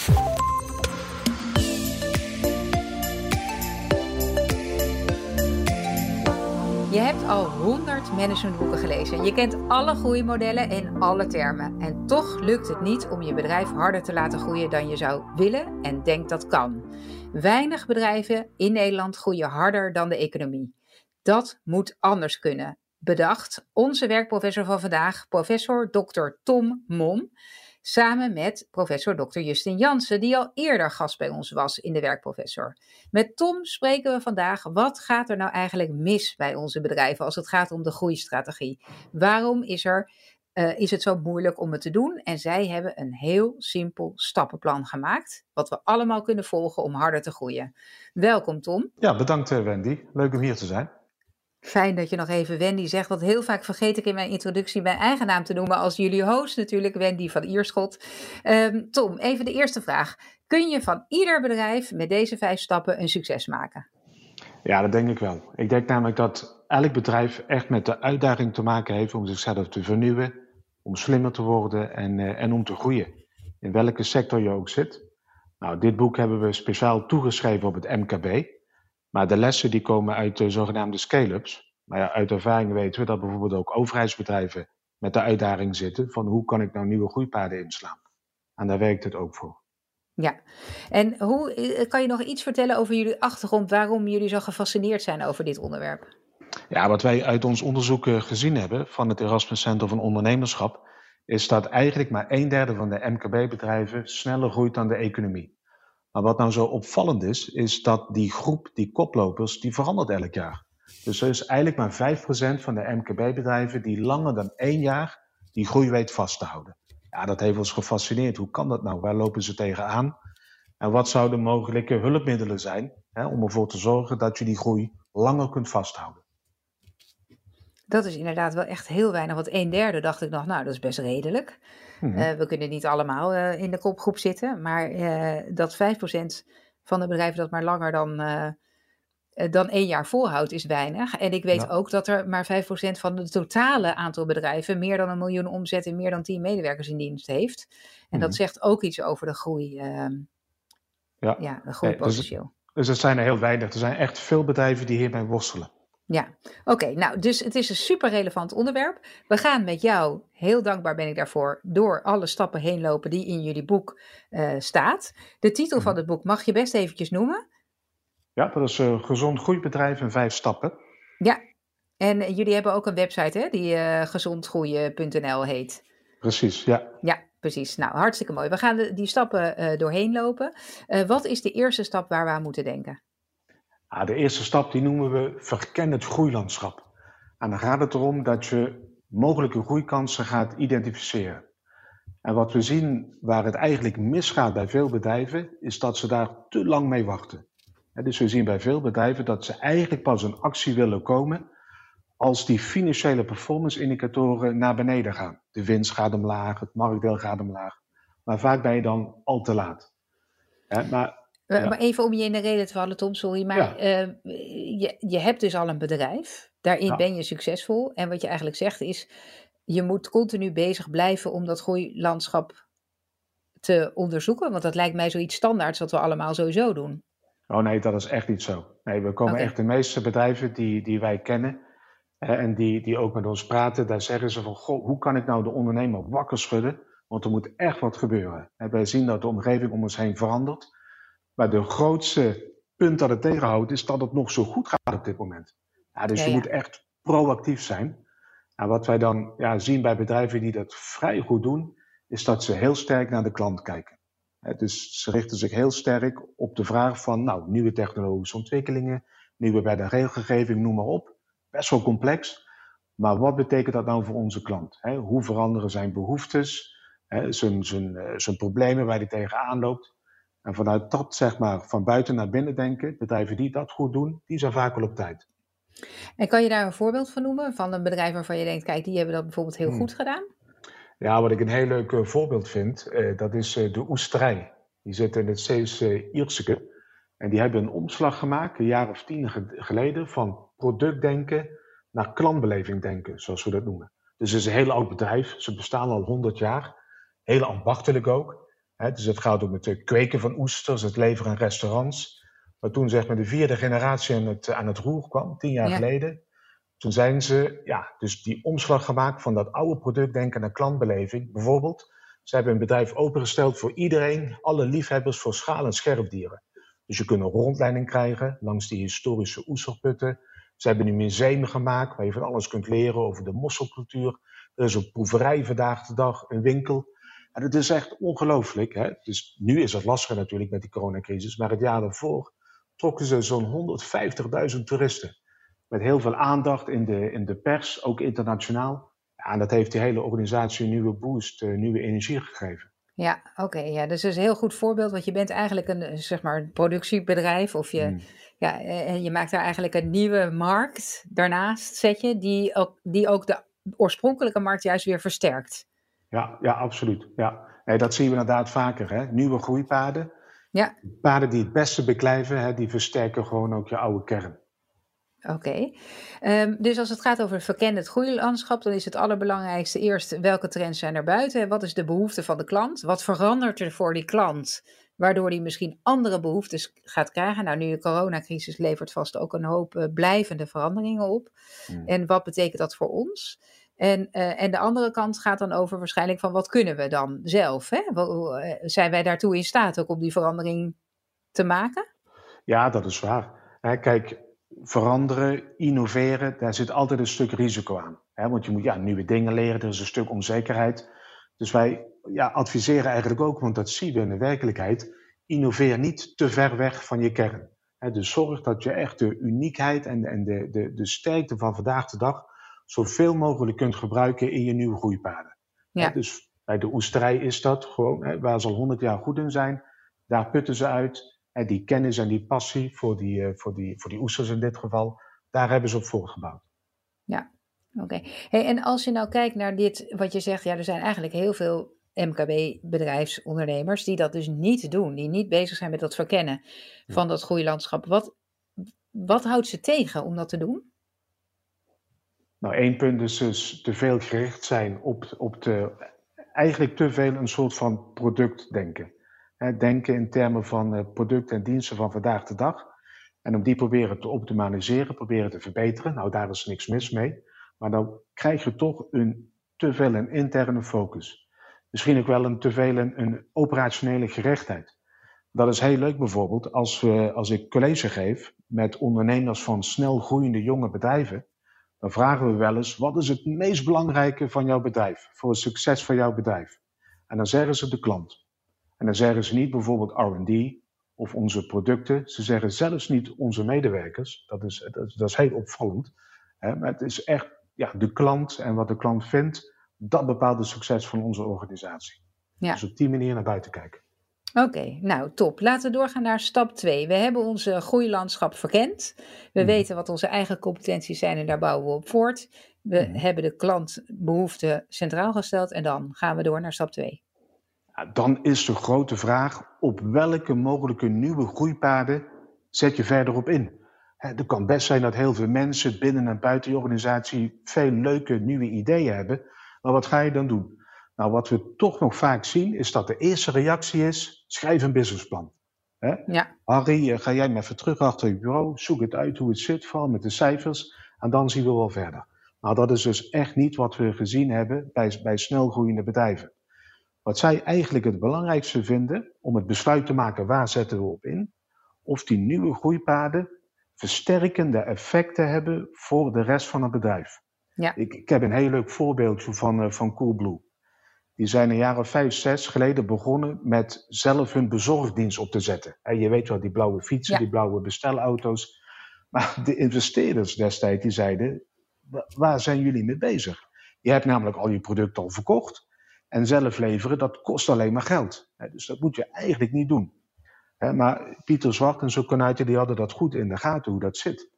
Je hebt al 100 managementboeken gelezen. Je kent alle groeimodellen en alle termen. En toch lukt het niet om je bedrijf harder te laten groeien dan je zou willen en denkt dat kan. Weinig bedrijven in Nederland groeien harder dan de economie. Dat moet anders kunnen. Bedacht onze werkprofessor van vandaag, professor Dr. Tom Mom. Samen met professor Dr. Justin Jansen, die al eerder gast bij ons was in de werkprofessor. Met Tom spreken we vandaag wat gaat er nou eigenlijk mis bij onze bedrijven als het gaat om de groeistrategie. Waarom is, er, uh, is het zo moeilijk om het te doen? En zij hebben een heel simpel stappenplan gemaakt, wat we allemaal kunnen volgen om harder te groeien. Welkom Tom. Ja, bedankt eh, Wendy. Leuk om hier te zijn. Fijn dat je nog even Wendy zegt, want heel vaak vergeet ik in mijn introductie mijn eigen naam te noemen als jullie host natuurlijk, Wendy van Ierschot. Um, Tom, even de eerste vraag. Kun je van ieder bedrijf met deze vijf stappen een succes maken? Ja, dat denk ik wel. Ik denk namelijk dat elk bedrijf echt met de uitdaging te maken heeft om zichzelf te vernieuwen, om slimmer te worden en, uh, en om te groeien. In welke sector je ook zit. Nou, dit boek hebben we speciaal toegeschreven op het MKB. Maar de lessen die komen uit de zogenaamde scale-ups. Maar ja, uit ervaring weten we dat bijvoorbeeld ook overheidsbedrijven met de uitdaging zitten van hoe kan ik nou nieuwe groeipaden inslaan. En daar werkt het ook voor. Ja, en hoe eh, kan je nog iets vertellen over jullie achtergrond, waarom jullie zo gefascineerd zijn over dit onderwerp? Ja, wat wij uit ons onderzoek gezien hebben van het Erasmus Center van Ondernemerschap, is dat eigenlijk maar een derde van de MKB-bedrijven sneller groeit dan de economie. Maar wat nou zo opvallend is, is dat die groep, die koplopers, die verandert elk jaar. Dus er is eigenlijk maar 5% van de MKB-bedrijven die langer dan één jaar die groei weet vast te houden. Ja, dat heeft ons gefascineerd. Hoe kan dat nou? Waar lopen ze tegenaan? En wat zouden mogelijke hulpmiddelen zijn hè, om ervoor te zorgen dat je die groei langer kunt vasthouden? Dat is inderdaad wel echt heel weinig. Want een derde dacht ik nog, nou, dat is best redelijk. Mm -hmm. uh, we kunnen niet allemaal uh, in de kopgroep zitten. Maar uh, dat 5% van de bedrijven dat maar langer dan, dan één jaar volhoudt, is weinig. En ik weet ja. ook dat er maar 5% van het totale aantal bedrijven meer dan een miljoen omzet en meer dan 10 medewerkers in dienst heeft. En mm -hmm. dat zegt ook iets over de groei. ja. ja, de groeipotentieel. Nee, dus, dus het zijn er heel weinig. Er zijn echt veel bedrijven die hiermee worstelen. Ja, oké. Okay, nou, dus het is een super relevant onderwerp. We gaan met jou, heel dankbaar ben ik daarvoor, door alle stappen heen lopen die in jullie boek uh, staat. De titel van het boek mag je best eventjes noemen. Ja, dat is uh, Gezond Groeibedrijf in vijf stappen. Ja, en uh, jullie hebben ook een website hè, die gezondgroeien.nl heet. Precies, ja. Ja, precies. Nou, hartstikke mooi. We gaan de, die stappen doorheen lopen. wat is de eerste stap waar we aan moeten denken? Ah, de eerste stap die noemen we verken het groeilandschap. En dan gaat het erom dat je mogelijke groeikansen gaat identificeren. En wat we zien waar het eigenlijk misgaat bij veel bedrijven, is dat ze daar te lang mee wachten. Dus we zien bij veel bedrijven dat ze eigenlijk pas in actie willen komen als die financiële performance indicatoren naar beneden gaan. De winst gaat omlaag, het marktdeel gaat omlaag. Maar vaak ben je dan al te laat. Maar ja. Maar even om je in de reden te vallen, Tom, sorry. Maar ja. uh, je, je hebt dus al een bedrijf. Daarin ja. ben je succesvol. En wat je eigenlijk zegt is, je moet continu bezig blijven om dat groeilandschap te onderzoeken. Want dat lijkt mij zoiets standaards wat we allemaal sowieso doen. Oh nee, dat is echt niet zo. Nee, we komen okay. echt de meeste bedrijven die, die wij kennen en die, die ook met ons praten, daar zeggen ze van, goh, hoe kan ik nou de ondernemer wakker schudden? Want er moet echt wat gebeuren. En wij zien dat de omgeving om ons heen verandert. Maar de grootste punt dat het tegenhoudt is dat het nog zo goed gaat op dit moment. Ja, dus ja, je ja. moet echt proactief zijn. En wat wij dan ja, zien bij bedrijven die dat vrij goed doen, is dat ze heel sterk naar de klant kijken. Dus ze richten zich heel sterk op de vraag van nou, nieuwe technologische ontwikkelingen, nieuwe en regelgeving, noem maar op. Best wel complex. Maar wat betekent dat nou voor onze klant? Hoe veranderen zijn behoeftes, zijn, zijn, eh, zijn problemen waar hij tegenaan loopt? En vanuit dat, zeg maar, van buiten naar binnen denken, bedrijven die dat goed doen, die zijn vaak wel op tijd. En kan je daar een voorbeeld van noemen? Van een bedrijf waarvan je denkt, kijk, die hebben dat bijvoorbeeld heel hmm. goed gedaan? Ja, wat ik een heel leuk uh, voorbeeld vind, uh, dat is uh, de Oesterij. Die zit in het Zeeuwse Ierseke. En die hebben een omslag gemaakt, een jaar of tien geleden, van productdenken naar klantbeleving denken, zoals we dat noemen. Dus het is een heel oud bedrijf. Ze bestaan al 100 jaar. Heel ambachtelijk ook. Dus het gaat om het kweken van oesters, het leveren aan restaurants. Maar toen zeg maar de vierde generatie aan het, aan het roer kwam, tien jaar geleden, toen zijn ze ja, dus die omslag gemaakt van dat oude product denken naar klantbeleving. Bijvoorbeeld, ze hebben een bedrijf opengesteld voor iedereen, alle liefhebbers voor schaal- en scherpdieren. Dus je kunt een rondleiding krijgen langs die historische oesterputten. Ze hebben een museum gemaakt waar je van alles kunt leren over de mosselcultuur. Er is een proeverij vandaag de dag, een winkel. En het is echt ongelooflijk. Dus nu is het lastiger natuurlijk met die coronacrisis. Maar het jaar daarvoor trokken ze zo'n 150.000 toeristen. Met heel veel aandacht in de, in de pers, ook internationaal. Ja, en dat heeft die hele organisatie een nieuwe boost, uh, nieuwe energie gegeven. Ja, oké. ja, dus dat is een heel goed voorbeeld. Want je bent eigenlijk een, zeg maar, productiebedrijf. Of je, hmm. ja, en je maakt daar eigenlijk een nieuwe markt daarnaast, zet je. Die ook, die ook de oorspronkelijke markt juist weer versterkt. Ja, ja absoluut. Ja. Nee, dat zien we inderdaad vaker. Hè? Nieuwe groeipaden. Ja. Paden die het beste beklijven, hè, die versterken gewoon ook je oude kern. Oké, ehm, dus als het gaat over het verkende groeilandschap, dan is het allerbelangrijkste eerst welke trends zijn er buiten? Wat is de behoefte van de klant? Wat verandert er voor die klant, waardoor die misschien andere behoeftes gaat krijgen? Nou, nu de coronacrisis levert vast ook een hoop uh, blijvende veranderingen op. Hmm. En wat betekent dat voor ons? En, uh, en de andere kant gaat dan over waarschijnlijk van wat kunnen we dan zelf? Hè? Eh, zijn wij daartoe in staat ook om die verandering te maken? Ja, dat is waar. Kijk, veranderen, innoveren, daar zit altijd een stuk risico aan. Want je moet ja, nieuwe dingen leren, er is een stuk onzekerheid. Dus wij ja, adviseren eigenlijk ook, want dat zien we in de werkelijkheid, innoveer niet te ver weg van je kern. Dus zorg dat je echt de uniekheid en, en de, de, de sterkte van vandaag de dag zoveel mogelijk kunt gebruiken in je nieuwe groeipaden. Ja. Dus bij de oesterij is dat gewoon, hè, waar ze al honderd jaar goed in zijn, daar putten ze uit. En die kennis en die passie voor die, uh, voor, die, voor die oesters in dit geval, daar hebben ze op voortgebouwd. Ja, oké. Hey, en als je nou kijkt naar dit, wat je zegt, ja, er zijn eigenlijk heel veel MKB-bedrijfsondernemers die dat dus niet doen, die niet bezig zijn met dat verkennen van dat groeilandschap. Wat, wat houdt ze tegen om dat te doen? Nou, één punt is dus te veel gericht zijn op, op de, eigenlijk te veel een soort van productdenken denken in termen van uh, producten en diensten van vandaag de dag. En om die proberen te optimaliseren, proberen te verbeteren. Nou, daar is niks mis mee. Maar dan krijg je toch een te veel een interne focus. Misschien ook wel een te veel een, operationele gerechtheid. Dat is heel leuk bijvoorbeeld als, we, als ik college geef met ondernemers van snel groeiende jonge bedrijven. Dan vragen we wel eens, wat is het meest belangrijke van jouw bedrijf? Voor het succes van jouw bedrijf? En dan zeggen ze de klant. En dan zeggen ze niet bijvoorbeeld RD of onze producten. Ze zeggen zelfs niet onze medewerkers. Dat is, dat is, heel opvallend. Hè? Maar het is echt ja, de klant en wat de klant vindt. Dat bepaalt het succes van onze organisatie. Ja. Dus op die manier naar buiten kijken. Oké, nou top. Laten we doorgaan naar stap 2. We hebben onze groeilandschap verkend. We mhm. weten wat onze eigen competenties zijn en daar bouwen we op voort. We mhm. hebben de klantbehoeften centraal gesteld en dan gaan we door naar stap 2 dan is de grote vraag op welke mogelijke nieuwe groeipaden zet je verder op in. Het kan best zijn dat heel veel mensen binnen en buiten je organisatie veel leuke nieuwe ideeën hebben, maar wat ga je dan doen? Nou, wat we toch nog vaak zien, is dat de eerste reactie is: schrijf een businessplan. Ja. Harry, eh, ga jij maar even terug achter je bureau, zoek het uit hoe het zit, vooral met de cijfers, en dan zien we wel verder. Nou, dat is dus echt niet wat we gezien hebben bij, bij snelgroeiende bedrijven. Wat zij eigenlijk het belangrijkste vinden om het besluit te maken waar zetten we op in, of die nieuwe groeipaden versterkende effecten hebben voor de rest van het bedrijf. Ja. Ik, ik heb een heel leuk voorbeeldje van, uh, van Coolblue. Die zijn een jaar of vijf, zes geleden begonnen met zelf hun bezorgdienst op te zetten. En je weet wel, die blauwe fietsen, die blauwe bestelauto's. Maar de investeerders destijds die zeiden, waar zijn jullie mee bezig? Je hebt namelijk al je product al verkocht. En zelf leveren, dat kost alleen maar geld. Dus dat moet je eigenlijk niet doen. Maar Pieter Zwart en zo konuiten, die hadden dat goed in de gaten hoe dat zit.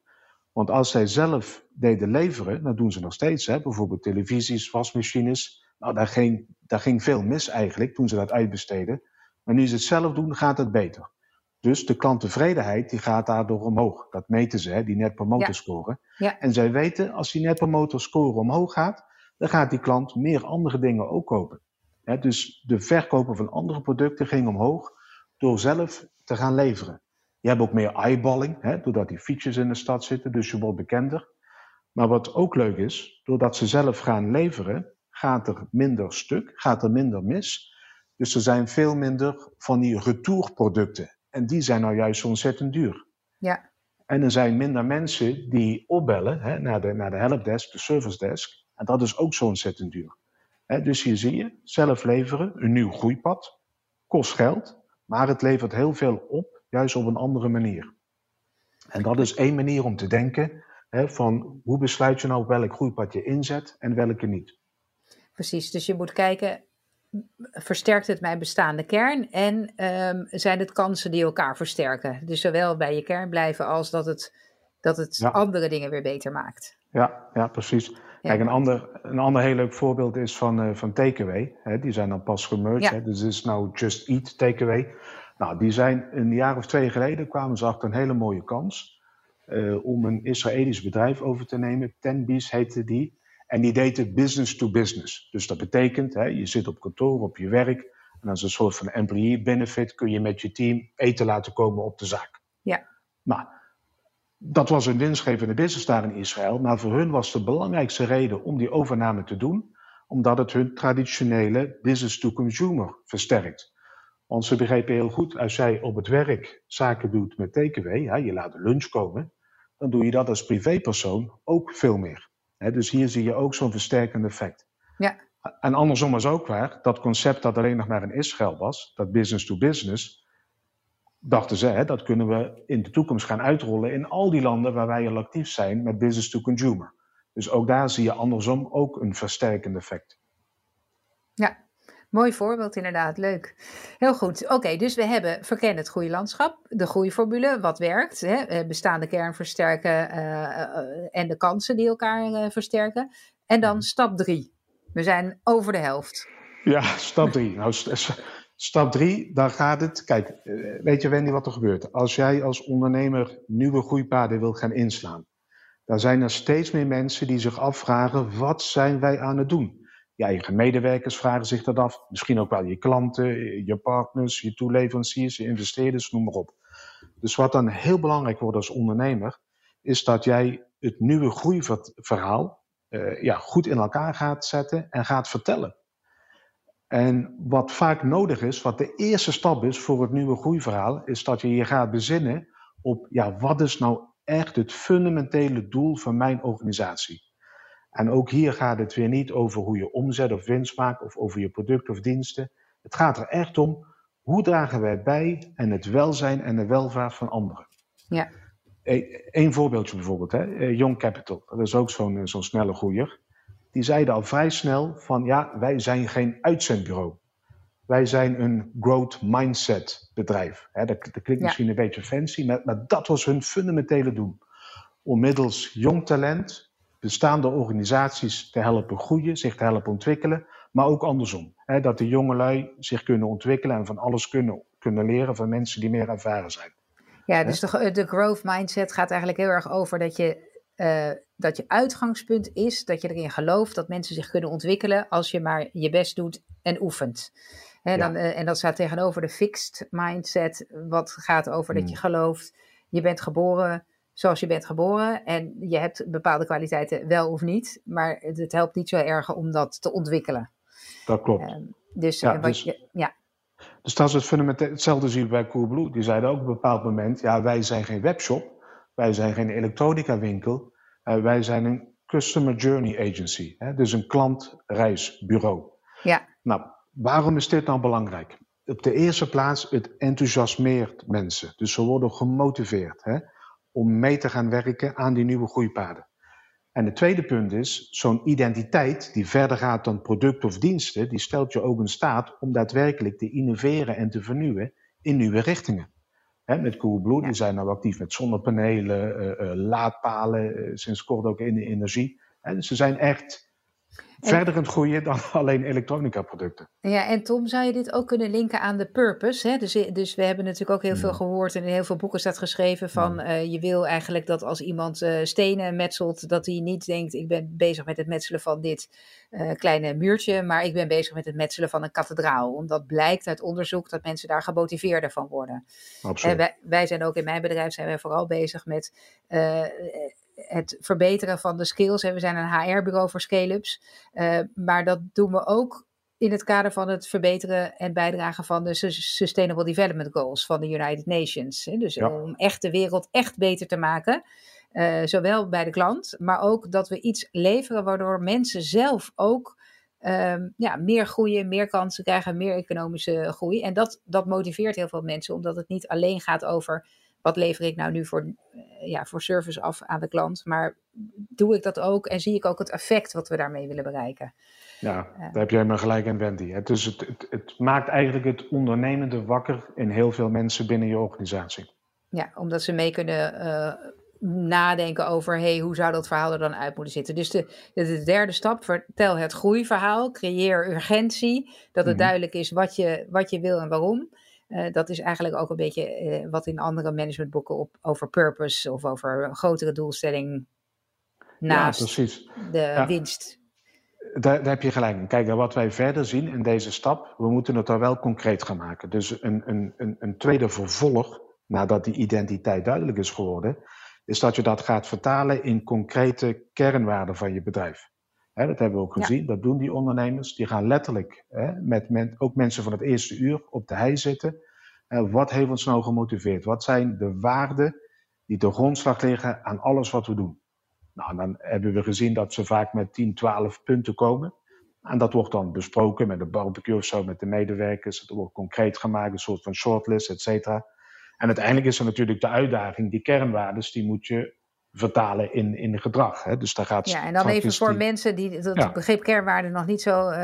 Want als zij zelf deden leveren, dat doen ze nog steeds. Hè? Bijvoorbeeld televisies, wasmachines. Nou, daar ging, daar ging veel mis eigenlijk toen ze dat uitbesteden. Maar nu ze het zelf doen, gaat het beter. Dus de klanttevredenheid die gaat daardoor omhoog. Dat meten ze, hè, die net promoter score. Ja. En zij weten, als die net promoter score omhoog gaat, dan gaat die klant meer andere dingen ook kopen. dus de verkopen van andere producten ging omhoog door zelf te gaan leveren. Je hebt ook meer eyeballing, hè, doordat die fietsjes in de stad zitten, dus je wordt bekender. Maar wat ook leuk is, doordat ze zelf gaan leveren, gaat er minder stuk, gaat er minder mis. Dus er zijn veel minder van die retourproducten. En die zijn nou juist ontzettend duur. Ja. En er zijn minder mensen die opbellen hè, naar, de, naar de helpdesk, de service desk. En dat is ook zo ontzettend duur. Hè, dus hier zie je, zelf leveren, een nieuw groeipad, kost geld, maar het levert heel veel op, juist op een andere manier. En dat is één manier om te denken hè, van hoe besluit je nou welk groeipad je inzet en welke niet. Precies, dus je moet kijken, versterkt het mijn bestaande kern en um, zijn het kansen die elkaar versterken? Dus zowel bij je kern blijven als dat het, dat het andere dingen weer beter maakt. Ja, ja precies. Kijk, een ander, een ander heel leuk voorbeeld is van, uh, van Takeaway. Die zijn dan pas gemerged. Ja. Dus het is nou Just Eat Takeaway. Nou, die zijn een jaar of twee geleden kwamen ze achter een hele mooie kans. Uh, om een Israëlisch bedrijf over te nemen. Tenbies heette die. En die deed het business to business. Dus dat betekent, hè, je zit op kantoor, op je werk. En als een soort van employee benefit kun je met je team eten laten komen op de zaak. Ja. Nou, dat was een winstgevende business daar in Israël. Maar voor hun was de belangrijkste reden om die overname te doen, omdat het hun traditionele business to consumer versterkt. Want ze begrepen heel goed, als jij op het werk zaken doet met takeaway, je laat de lunch komen, dan doe je dat als privépersoon ook veel meer dus hier zie je ook zo'n versterkend effect. Ja. En andersom was ook waar, dat concept dat alleen nog maar in Israël was, dat business to business, dachten ze, hè, dat kunnen we in de toekomst gaan uitrollen in al die landen waar wij al actief zijn met business to consumer. Dus ook daar zie je andersom ook een versterkend effect. Ja, Mooi voorbeeld, inderdaad. Leuk. Heel goed. Oké, dus we hebben verkennen het goede landschap, de groeiformule, wat werkt, hè, eh, bestaande kern versterken uh, en de kansen die elkaar uh, versterken. En dan stap drie. We zijn over de helft. Ja, stap drie. nou, stap drie, dan gaat het. Kijk, weet je, Wendy, wat er gebeurt? Als jij als ondernemer nieuwe groeipaden wil gaan inslaan, dan zijn er steeds meer mensen die zich afvragen: wat zijn wij aan het doen? Je eigen medewerkers vragen zich dat af. Misschien ook wel je klanten, je partners, je toeleveranciers, je investeerders, noem maar op. Dus wat dan heel belangrijk wordt als ondernemer, is dat jij het nieuwe groeiverhaal uh, ja, goed in elkaar gaat zetten en gaat vertellen. En wat vaak nodig is, wat de eerste stap is voor het nieuwe groeiverhaal, is dat je je gaat bezinnen op, ja, wat is nou echt het fundamentele doel van mijn organisatie? En ook hier gaat het weer niet over hoe je omzet of winst maakt of over je product of diensten. Het gaat er echt om hoe dragen wij bij en het welzijn en de welvaart van anderen. Ja. Eén voorbeeldje bijvoorbeeld, hè? Eh, Young Capital, dat is ook zo'n eh, zo'n snelle groeier. Die zeiden al vrij snel van ja, wij zijn geen uitzendbureau. Wij zijn een growth mindset bedrijf. Hè, dat, dat klinkt misschien een beetje fancy, maar, maar dat was hun fundamentele doel. Om middels jong talent bestaande organisaties te helpen groeien, zich te helpen ontwikkelen, maar ook andersom. Hè, dat de jongelui zich kunnen ontwikkelen en van alles kunnen, kunnen leren van mensen die meer ervaren zijn. Ja, dus de, de growth mindset gaat eigenlijk heel erg over dat je, uh, dat je uitgangspunt is, dat je erin gelooft dat mensen zich kunnen ontwikkelen als je maar je best doet en oefent. Hè, dan, uh, en dat staat tegenover de fixed mindset, wat gaat over dat je hmm. gelooft, je bent geboren zoals je bent geboren. En je hebt bepaalde kwaliteiten wel of niet. Maar het, helpt niet zo erg om dat te ontwikkelen. Dat klopt. Uh, dus, ja, wat dus, je, ja. dus dat is het fundamenteel. Hetzelfde zie je bij Coolblue. Die zeiden ook op een bepaald moment: ja, wij zijn geen webshop. Wij zijn geen elektronica winkel. Uh, wij zijn een Customer Journey Agency. Hè? Dus een klantreisbureau. Ja. Nou, waarom is dit nou belangrijk? Op de eerste plaats, het enthousiasmeert mensen. Dus ze worden gemotiveerd. Hè? Om mee te gaan werken aan die nieuwe groeipaden. En het tweede punt is, zo'n identiteit die verder gaat dan product of diensten, die stelt je ook in staat om daadwerkelijk te innoveren en te vernieuwen in nieuwe richtingen. met Coolblue, ja. die zijn nou actief met zonnepanelen, uh, uh, laadpalen, uh, sinds kort ook in de energie. dus ze zijn echt verder kunt groeien dan alleen elektronica producten. Ja, en Tom, zou je dit ook kunnen linken aan de purpose? Hè? Dus, dus we hebben natuurlijk ook heel veel gehoord en in heel veel boeken staat geschreven van uh, je wil eigenlijk dat als iemand uh, stenen metselt, dat hij niet denkt ik ben bezig met het metselen van dit uh, kleine muurtje, maar ik ben bezig met het metselen van een kathedraal. Omdat blijkt uit onderzoek dat mensen daar gemotiveerder van worden. Absoluut. En wij, wij zijn ook in mijn bedrijf zijn wij vooral bezig met het verbeteren van de skills. En we zijn een HR-bureau voor scale-ups. Uh, maar dat doen we ook in het kader van het verbeteren en bijdragen van de Sustainable Development Goals van de United Nations. Dus om echt de wereld echt beter te maken. Uh, zowel bij de klant, maar ook dat we iets leveren waardoor mensen zelf ook um, ja, meer groeien, meer kansen krijgen, meer economische groei. En dat, dat motiveert heel veel mensen, omdat het niet alleen gaat over wat lever ik nou nu voor, eh, ja, voor service af aan de klant? Maar doe ik dat ook en zie ik ook het effect wat we daarmee willen bereiken? Ja, uh, daar heb jij helemaal gelijk aan, Wendy. Dus het, het, het, maakt eigenlijk het ondernemende wakker in heel veel mensen binnen je organisatie. Ja, omdat ze mee kunnen uh, nadenken over hey, hoe zou dat verhaal er dan uit moeten zitten. Dus de, de derde stap, vertel het groeiverhaal, creëer urgentie, dat het mm duidelijk is wat je, wat je wil en waarom. Uh, dat is eigenlijk ook een beetje uh, wat in andere managementboeken op, over purpose of over een grotere doelstelling naast ja, de ja. winst. Daar, daar, heb je gelijk in. Kijk, wat wij verder zien in deze stap, we moeten het dan wel concreet gaan maken. Dus een, een, een, een tweede vervolg, nadat die identiteit duidelijk is geworden, is dat je dat gaat vertalen in concrete kernwaarden van je bedrijf. Hè, dat hebben we ook gezien, ja. dat doen die ondernemers. Die gaan letterlijk hè, met men, ook mensen van het eerste uur op de hei zitten. Wat heeft ons nou gemotiveerd? Wat zijn de waarden die de grondslag liggen aan alles wat we doen? Nou, dan hebben we gezien dat ze vaak met 10, 12 punten komen. En dat wordt dan besproken met een barbecue of zo met de medewerkers. Het wordt concreet gemaakt, een soort van shortlist, et cetera. En uiteindelijk is er natuurlijk de uitdaging, die kernwaarden, die moet je vertalen in, in gedrag. Hè? Dus daar gaat ja, en dan even voor die... mensen die het ja. begrip kernwaarden nog niet zo uh,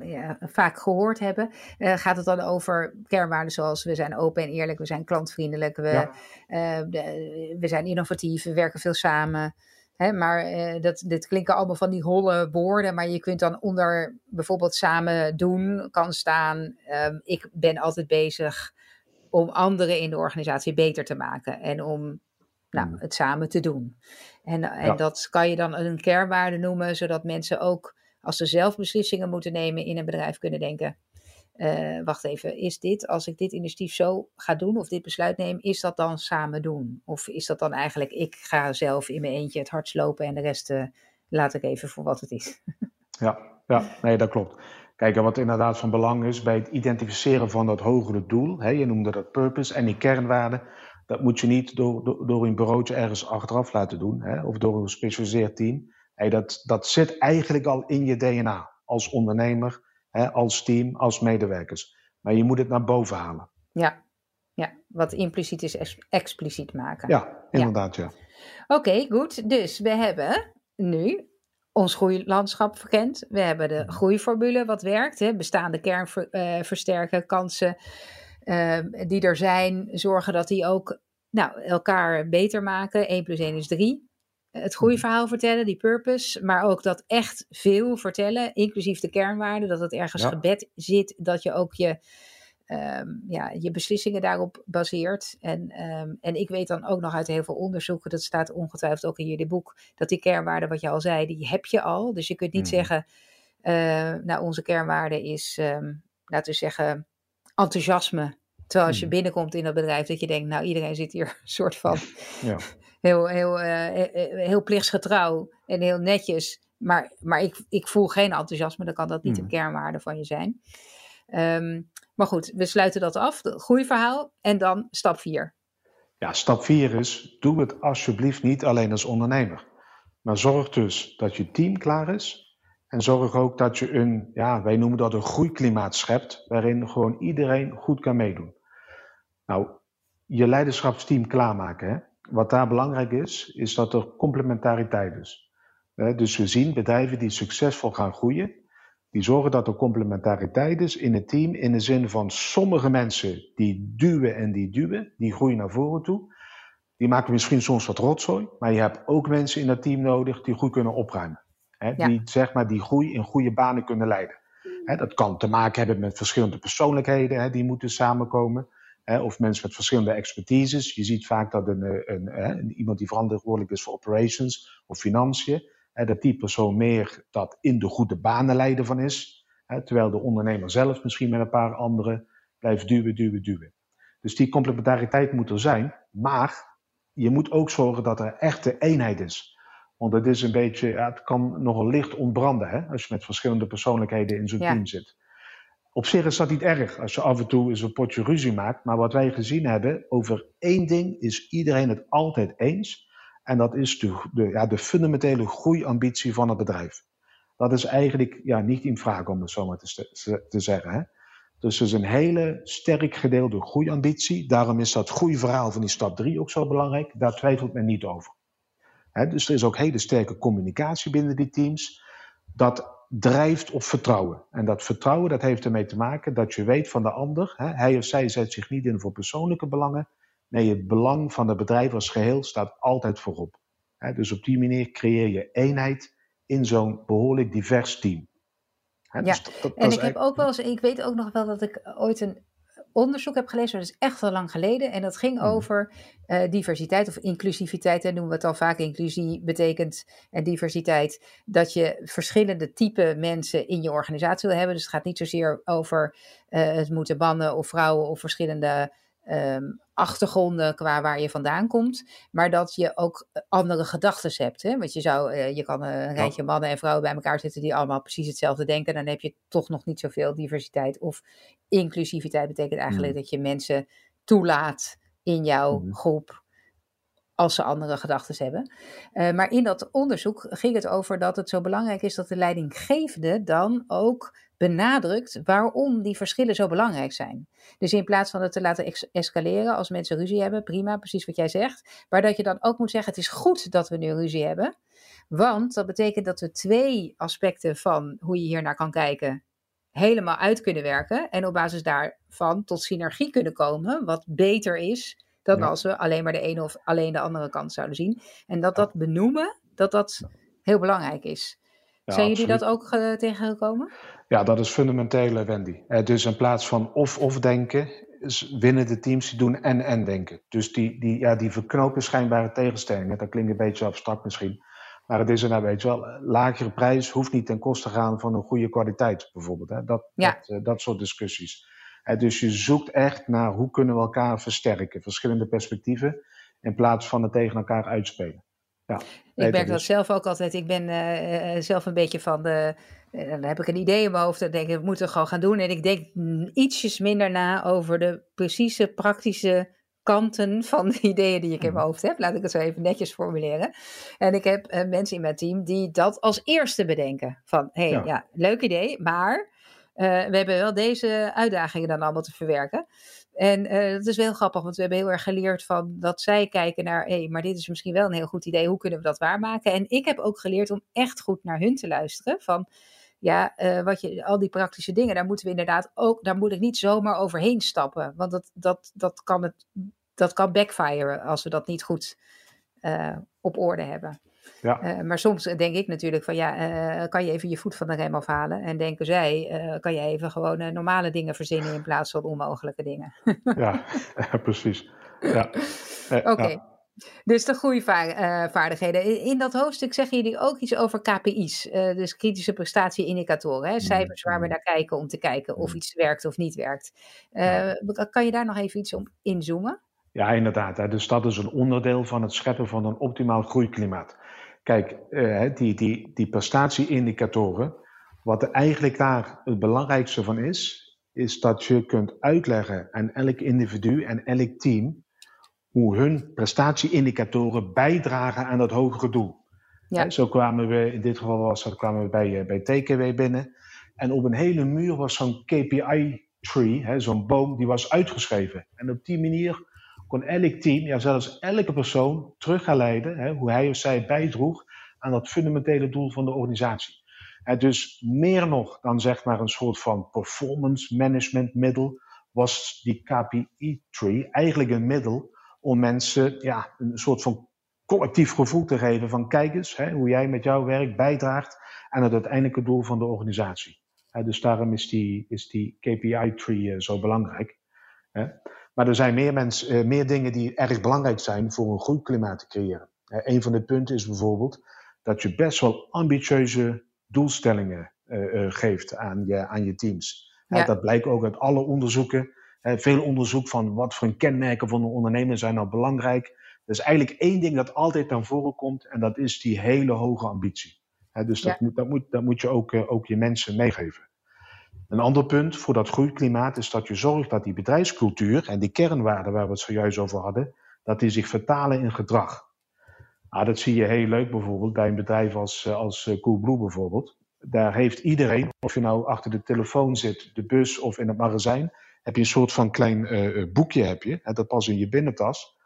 ja, vaak gehoord hebben. Uh, gaat het dan over kernwaarden zoals we zijn open en eerlijk, we zijn klantvriendelijk, we, ja. uh, de, we zijn innovatief, we werken veel samen. Hè, maar dat, dit klinken allemaal van die holle woorden, maar je kunt dan onder bijvoorbeeld samen doen kan staan. Ehm, ik ben altijd bezig om anderen in de organisatie beter te maken en om nou, mm. het samen te doen. En, en ja. dat kan je dan een kernwaarde noemen, zodat mensen ook als ze zelf beslissingen moeten nemen in een bedrijf kunnen denken. Uh, wacht even, is dit, als ik dit initiatief zo ga doen of dit besluit neem, is dat dan samen doen? Of is dat dan eigenlijk, ik ga zelf in mijn eentje het hardst lopen en de rest uh, laat ik even voor wat het is? ja, ja, nee, dat klopt. Kijk, wat inderdaad van belang is bij het identificeren van dat hogere doel, hè, je noemde dat purpose en die kernwaarden, dat moet je niet door, door, door een bureautje ergens achteraf laten doen, hè, of door een gespecialiseerd team. Hey, dat, dat zit eigenlijk al in je DNA, als ondernemer, hè, als team, als medewerkers. Maar je moet het naar boven halen. Ja, ja. wat impliciet is, ex expliciet maken. Ja, inderdaad, ja. ja. Oké, okay, goed. Dus we hebben nu ons groeilandschap verkend. We hebben de groeiformule, wat werkt. Hè? Bestaande kern ver, uh, versterken, kansen uh, die er zijn, zorgen dat die ook nou, elkaar beter maken. 1 plus 1 is 3. Het groeiverhaal vertellen, die purpose, maar ook dat echt veel vertellen, inclusief de kernwaarden, dat het ergens ja. gebed zit, dat je ook je, um, ja, je beslissingen daarop baseert. En, um, en ik weet dan ook nog uit heel veel onderzoeken, dat staat ongetwijfeld ook in jullie boek, dat die kernwaarden, wat je al zei, die heb je al. Dus je kunt niet mm. zeggen, uh, nou onze kernwaarde is, um, laten we zeggen, enthousiasme. Terwijl als je binnenkomt in dat bedrijf, dat je denkt, nou iedereen zit hier een soort van ja. heel, heel, uh, heel plichtsgetrouw en heel netjes. Maar, maar ik, ik voel geen enthousiasme, dan kan dat niet mm. een kernwaarde van je zijn. Um, maar goed, we sluiten dat af, het groeiverhaal. En dan stap 4. Ja, stap 4 is, doe het alsjeblieft niet alleen als ondernemer. Maar zorg dus dat je team klaar is en zorg ook dat je een, ja, wij noemen dat een groeiklimaat schept, waarin gewoon iedereen goed kan meedoen. Nou, je leiderschapsteam klaarmaken. Hè? Wat daar belangrijk is, is dat er complementariteit is. Dus we zien bedrijven die succesvol gaan groeien, die zorgen dat er complementariteit is in het team, in de zin van sommige mensen die duwen en die duwen, die groeien naar voren toe. Die maken misschien soms wat rotzooi, maar je hebt ook mensen in dat team nodig die goed kunnen opruimen. Hè, die zeg maar die groei in goede banen kunnen leiden. Hè, dat kan te maken hebben met verschillende persoonlijkheden hè, die moeten samenkomen. Hè, of mensen met verschillende expertises. Je ziet vaak dat een, een, een, iemand die verantwoordelijk is voor operations of financiën, dat die persoon meer dat in de goede banen leiden van is. terwijl de ondernemer zelf misschien met een paar anderen blijft duwen, duwen, duwen. Dus die complementariteit moet er zijn. Maar je moet ook zorgen dat er echte eenheid is. Want het is een beetje, ja, het kan nogal licht ontbranden hè, als je met verschillende persoonlijkheden in zo'n team zit. Op zich is dat niet erg als je af en toe eens een potje ruzie maakt. Maar wat wij gezien hebben, over één ding is iedereen het altijd eens. En dat is de, de, ja, de fundamentele groeiambitie van het bedrijf. Dat is eigenlijk ja, niet in vraag om het zo maar te, te zeggen. Hè. Dus het is een hele sterk gedeelde groeiambitie. Daarom is dat groeiverhaal van die stap 3 ook zo belangrijk. Daar twijfelt men niet over. Dus er is ook hele sterke communicatie binnen die teams. Dat drijft op vertrouwen. En dat vertrouwen dat heeft ermee te maken dat je weet van de ander. hij of zij zet zich niet in voor persoonlijke belangen. Nee, het belang van het bedrijf als geheel staat altijd voorop. dus op die manier creëer je eenheid in zo'n behoorlijk divers team ja, dus en ik heb ook wel eens, ik weet ook nog wel dat ik ooit een onderzoek heb gelezen, dat is echt al lang geleden. En dat ging mhm. over uh, diversiteit of inclusiviteit. En noemen we het al vaak. Inclusie betekent en diversiteit dat je verschillende type mensen in je organisatie wil hebben. Dus het gaat niet zozeer over uh, het moeten mannen of vrouwen of verschillende um, achtergronden qua waar je vandaan komt, maar dat je ook eh, andere gedachten hebt. Hè? Want je, zou, uh, je kan een rijtje mannen en vrouwen bij elkaar zetten die allemaal precies hetzelfde denken, dan heb je toch nog niet zoveel diversiteit. Of inclusiviteit betekent eigenlijk mm. dat je mensen toelaat in jouw mm. groep als ze andere gedachten hebben. Uh, maar in dat onderzoek ging het over dat het zo belangrijk is dat de leidinggevende dan ook benadrukt waarom die verschillen zo belangrijk zijn. Dus in plaats van het te laten escaleren als mensen ruzie hebben, prima, precies wat jij zegt. Maar dat je dan ook moet zeggen: het is goed dat we nu ruzie hebben. Want dat betekent dat we twee aspecten van hoe je hier naar kan kijken helemaal uit kunnen werken. En op basis daarvan tot synergie kunnen komen, wat beter is dan als we alleen maar de ene of alleen de andere kant zouden zien. En dat dat benoemen, dat dat heel belangrijk is. Zijn jullie dat ook uh, tegengekomen? Ja, dat is fundamenteel, Wendy. Uh, dus in plaats van of-of denken, winnen de teams die doen en-en denken. Dus die, die, ja, die verknopen schijnbare tegenstellingen. Dat klinkt een beetje abstract misschien. Maar het is een, nou, weet je wel, lagere prijs hoeft niet ten koste te gaan van een goede kwaliteit, bijvoorbeeld. Hè? Dat, dat, uh, dat soort discussies. dus je zoekt echt naar hoe kunnen we elkaar versterken, verschillende perspectieven, in plaats van het tegen elkaar uitspelen. Ja, ik merk dat zelf ook altijd. Ik ben uh, zelf een beetje van de. Uh, dan heb ik een idee in mijn hoofd. Dan denk ik, we moeten gewoon gaan doen. En ik denk ietsjes minder na over de precieze, praktische kanten van de ideeën die ik in mijn mhm. hoofd heb. Laat ik het zo even netjes formuleren. En ik heb mensen in mijn team die dat als eerste bedenken. Van, hé, hey, ja. leuk idee, maar we hebben wel deze uitdagingen dan allemaal te verwerken. En uh, dat is wel grappig, want we hebben heel erg geleerd van dat zij kijken naar, hé, hey, maar dit is misschien wel een heel goed idee, hoe kunnen we dat waarmaken? En ik heb ook geleerd om echt goed naar hun te luisteren. Van, ja, uh, wat je, al die praktische dingen, daar moeten we inderdaad ook, daar moet ik niet zomaar overheen stappen. Want dat, dat, dat, kan, het, dat kan backfire als we dat niet goed uh, op orde hebben. Ja. Uh, maar soms denk ik natuurlijk van ja, uh, kan je even je voet van de rem afhalen. En denken zij, uh, kan je even gewoon normale dingen verzinnen in plaats van onmogelijke dingen. ja, precies. Ja. Oké. Dus de groeivaardigheden. In dat hoofdstuk zeggen jullie ook iets over KPI's, dus kritische prestatieindicatoren. Hè? Cijfers waar we mm. naar kijken om te kijken of mm. iets werkt of niet werkt. Kan je daar nog even iets op inzoomen? Ja, inderdaad. Dus dat is een onderdeel van het scheppen van een optimaal groeiklimaat. Kijk, uh, die, die, die prestatieindicatoren, wat er eigenlijk daar het belangrijkste van is, is dat je kunt uitleggen aan elk individu en elk team hoe hun prestatieindicatoren bijdragen aan dat hogere doel. Ja. Zo kwamen we, in dit geval was dat, kwamen we bij, eh, bij TKW binnen. En op een hele muur was zo'n KPI-tree, zo'n boom, die was uitgeschreven. En op die manier elk team, ja zelfs elke persoon, terug leiden hè, hoe hij of zij bijdroeg aan dat fundamentele doel van de organisatie. Hè, dus meer nog dan zeg maar een soort van performance management middel, was die KPI-tree eigenlijk een middel om mensen ja, een soort van collectief gevoel te geven van kijk eens hè, hoe jij met jouw werk bijdraagt aan het uiteindelijke doel van de organisatie. dus daarom is die, is die KPI-tree uh, zo belangrijk. Maar er zijn meer, mensen, uh, meer dingen die erg belangrijk zijn voor een groeiklimaat te creëren. een van de punten is bijvoorbeeld dat je best wel ambitieuze doelstellingen uh, geeft aan je, aan je teams. Ja. Dat blijkt ook uit alle onderzoeken. veel onderzoek van wat voor kenmerken van een ondernemer zijn nou belangrijk. Er is eigenlijk één ding dat altijd naar voren komt en dat is die hele hoge ambitie. dus dat, moet, dat, moet, dat moet je ook, ook je mensen meegeven. Een ander punt voor dat groeiklimaat is dat je zorgt dat die bedrijfscultuur en die kernwaarden waar we het zojuist over hadden, dat die zich vertalen in gedrag. Ah, dat zie je heel leuk bijvoorbeeld bij een bedrijf als, als Coolblue bijvoorbeeld daar heeft iedereen, of je nou achter de telefoon zit, de bus of in het magazijn, heb je een soort van klein uh, boekje, heb je, dat past in je binnentas.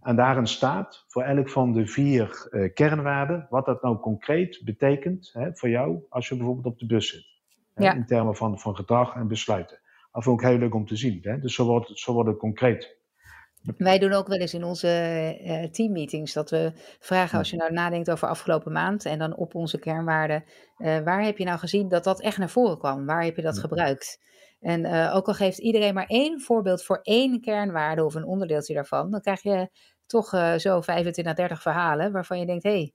En daarin staat voor elk van de vier kernwaarden wat dat nou concreet betekent hè, voor jou als je bijvoorbeeld op de bus zit. Hè, In termen van, van gedrag en besluiten. Dat vond ik heel leuk om te zien. Hè? Dus zo wordt, zo wordt het concreet. Wij doen ook wel eens in onze uh, teammeetings dat we vragen als je nou nadenkt over afgelopen maand en dan op onze kernwaarden, uh, waar heb je nou gezien dat dat echt naar voren kwam? Waar heb je dat gebruikt? En uh, ook al geeft iedereen maar één voorbeeld voor één kernwaarde of een onderdeeltje daarvan, dan krijg je toch zo 25 30 verhalen waarvan je denkt, hé, hey,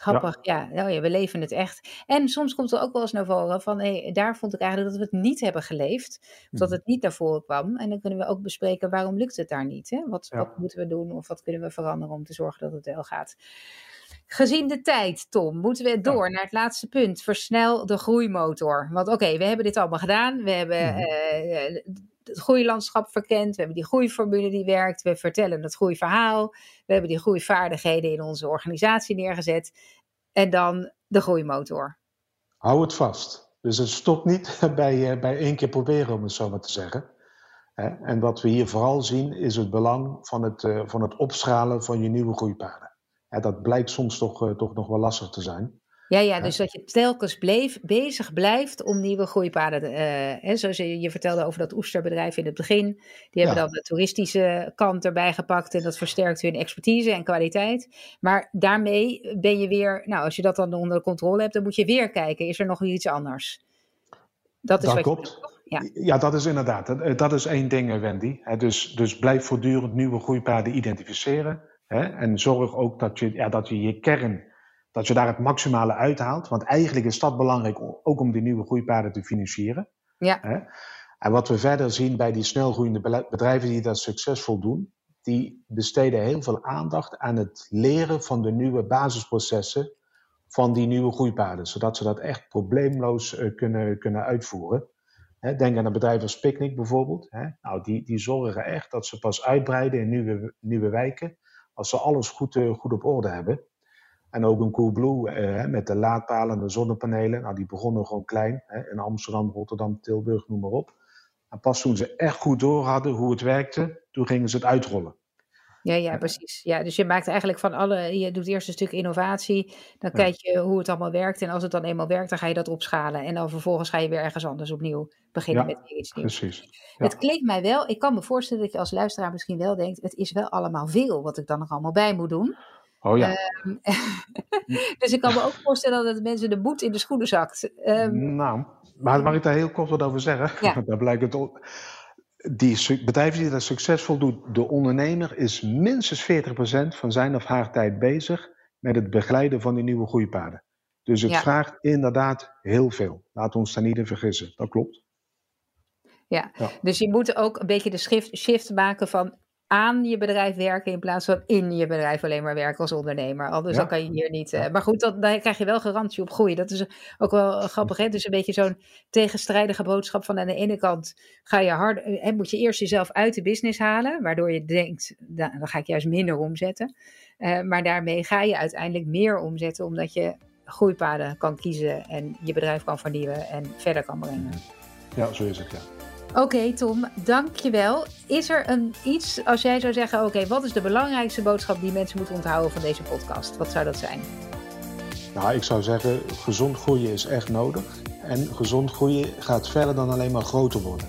Grappig, ja. ja. Oh ja, we leven het echt. En soms komt er ook wel eens naar voren van, hey, daar vond ik eigenlijk dat we het niet hebben geleefd. Of dat mhm. het niet naar voren kwam. En dan kunnen we ook bespreken, waarom lukt het daar niet? Hè? Wat, wat moeten we doen of wat kunnen we veranderen om te zorgen dat het wel gaat? Gezien de tijd, Tom, moeten we door naar het laatste punt. Versnel de groeimotor. Want oké, we hebben dit allemaal gedaan. We hebben mhm. uh, het groeilandschap verkend. We hebben die groeiformule die werkt. We vertellen het groeiverhaal. We hebben die groeivaardigheden in onze organisatie neergezet. En dan de groeimotor. Hou het vast. Dus het stopt niet bij, eh, bij één keer proberen, om het zo maar te zeggen. En wat we hier vooral zien, is het belang van het, eh, van het opschalen van je nieuwe groeipaden. Dat blijkt soms toch, eh, toch nog wel lastig te zijn. Ja, ja, dus dat je telkens bleef, bezig blijft om nieuwe groeipaden. Uh, hè, zoals je, je, vertelde over dat oesterbedrijf in het begin. Die hebben dan de toeristische kant erbij gepakt. En dat versterkt hun expertise en kwaliteit. Maar daarmee ben je weer, nou, als je dat dan onder controle hebt, dan moet je weer kijken: is er nog iets anders? Dat, is dat wat klopt. ja. ja, dat is inderdaad. Dat is één ding, Wendy. Dus, dus blijf voortdurend nieuwe groeipaden identificeren. En zorg ook dat je, ja, dat je je kern dat je daar het maximale uithaalt. Want eigenlijk is dat belangrijk ook om die nieuwe groeipaden te financieren. Ja. En wat we verder zien bij die snelgroeiende bedrijven die dat succesvol doen, die besteden heel veel aandacht aan het leren van de nieuwe basisprocessen van die nieuwe groeipaden, zodat ze dat echt probleemloos uh, kunnen, kunnen uitvoeren. denk aan een bedrijf als Picnic bijvoorbeeld. Nou, die, die zorgen echt dat ze pas uitbreiden in nieuwe, nieuwe wijken als ze alles goed, uh, goed op orde hebben. En ook een Coolblue eh, met de laadpalen en de zonnepanelen. Nou, die begonnen gewoon klein. Hè, in Amsterdam, Rotterdam, Tilburg, noem maar op. En pas toen ze echt goed door hadden hoe het werkte, toen gingen ze het uitrollen. Ja, ja, precies. Ja, dus je maakt eigenlijk van alle, je doet eerst een stuk innovatie, dan kijk je hoe het allemaal werkt. En als het dan eenmaal werkt, dan ga je dat opschalen. En dan vervolgens ga je weer ergens anders opnieuw beginnen met iets nieuws. Precies. Ja. Het klinkt mij wel, ik kan me voorstellen dat je als luisteraar misschien wel denkt, het is wel allemaal veel wat ik dan nog allemaal bij moet doen. Oh ja. Um, dus ik kan me ook voorstellen dat mensen de moed in de schoenen zakt. Um, nou, maar mag ik daar heel kort wat over zeggen? Ja. daar blijkt het op. Die bedrijven die dat succesvol doen, de ondernemer is minstens 40% van zijn of haar tijd bezig met het begeleiden van die nieuwe groeipaden. Dus het vraagt inderdaad heel veel. Laat ons daar niet in vergissen. Dat klopt. Ja. ja. dus je moet ook een beetje de shift, shift maken van aan je bedrijf werken in plaats van in je bedrijf alleen maar werken als ondernemer. Anders dan kan je hier niet. Uh, maar goed, dan, krijg je wel garantie op groei. Dat is ook wel grappig. Hè? Dus een beetje zo'n tegenstrijdige boodschap van aan de ene kant ga je hard, en eh, moet je eerst jezelf uit de business halen, waardoor je denkt, dan, dan ga ik juist minder omzetten. Uh, maar daarmee ga je uiteindelijk meer omzetten, omdat je groeipaden kan kiezen en je bedrijf kan vernieuwen en verder kan brengen. Ja, zo is het, ja. Oké, Tom, dankjewel. Is er een iets, als jij zou zeggen, oké, wat is de belangrijkste boodschap die mensen moeten onthouden van deze podcast? Wat zou dat zijn? Nou, ik zou zeggen, gezond groeien is echt nodig. En gezond groeien gaat verder dan alleen maar groter worden.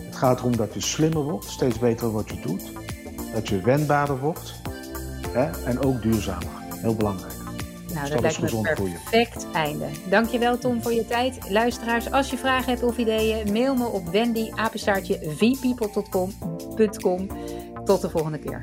Het gaat erom dat je slimmer wordt, steeds beter wat je doet. Dat je wendbaarder wordt. Hè? En ook duurzamer. Heel belangrijk. Nou, dat, lijkt me een perfect einde. Dankjewel Tom voor je tijd. Luisteraars, als je vragen hebt of ideeën, mail me op wendy. Tot de volgende keer.